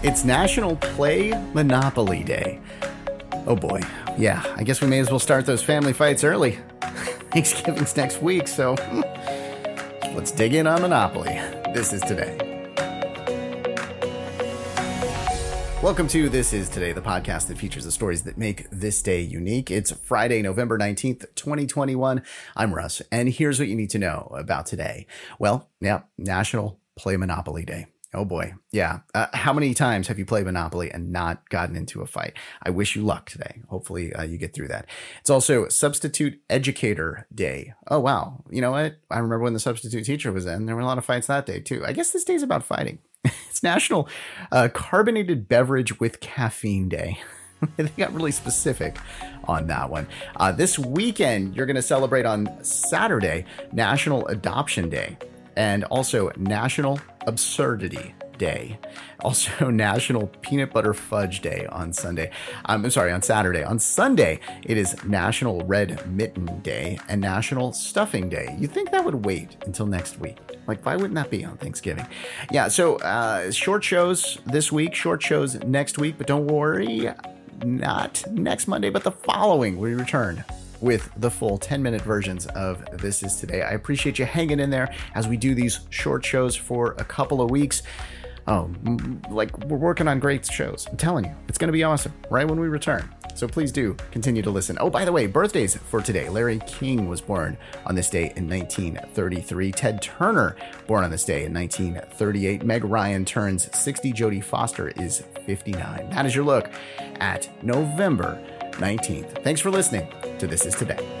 It's National Play Monopoly Day. Oh boy. Yeah, I guess we may as well start those family fights early. Thanksgiving's next week, so let's dig in on Monopoly. This is today. Welcome to This Is Today, the podcast that features the stories that make this day unique. It's Friday, November 19th, 2021. I'm Russ, and here's what you need to know about today. Well, yeah, National Play Monopoly Day. Oh boy. Yeah. Uh, how many times have you played Monopoly and not gotten into a fight? I wish you luck today. Hopefully uh, you get through that. It's also Substitute Educator Day. Oh, wow. You know what? I remember when the substitute teacher was in, there were a lot of fights that day too. I guess this day's about fighting. it's National uh, Carbonated Beverage with Caffeine Day. they got really specific on that one. Uh, this weekend, you're going to celebrate on Saturday National Adoption Day and also National Absurdity Day. Also, National Peanut Butter Fudge Day on Sunday. Um, I'm sorry, on Saturday. On Sunday, it is National Red Mitten Day and National Stuffing Day. You think that would wait until next week? Like, why wouldn't that be on Thanksgiving? Yeah, so uh, short shows this week, short shows next week, but don't worry, not next Monday, but the following we return with the full 10 minute versions of This Is Today. I appreciate you hanging in there as we do these short shows for a couple of weeks. Oh, like we're working on great shows. I'm telling you, it's going to be awesome right when we return. So please do continue to listen. Oh, by the way, birthdays for today. Larry King was born on this day in 1933. Ted Turner, born on this day in 1938. Meg Ryan turns 60. Jodie Foster is 59. That is your look at November 19th. Thanks for listening to This Is Today.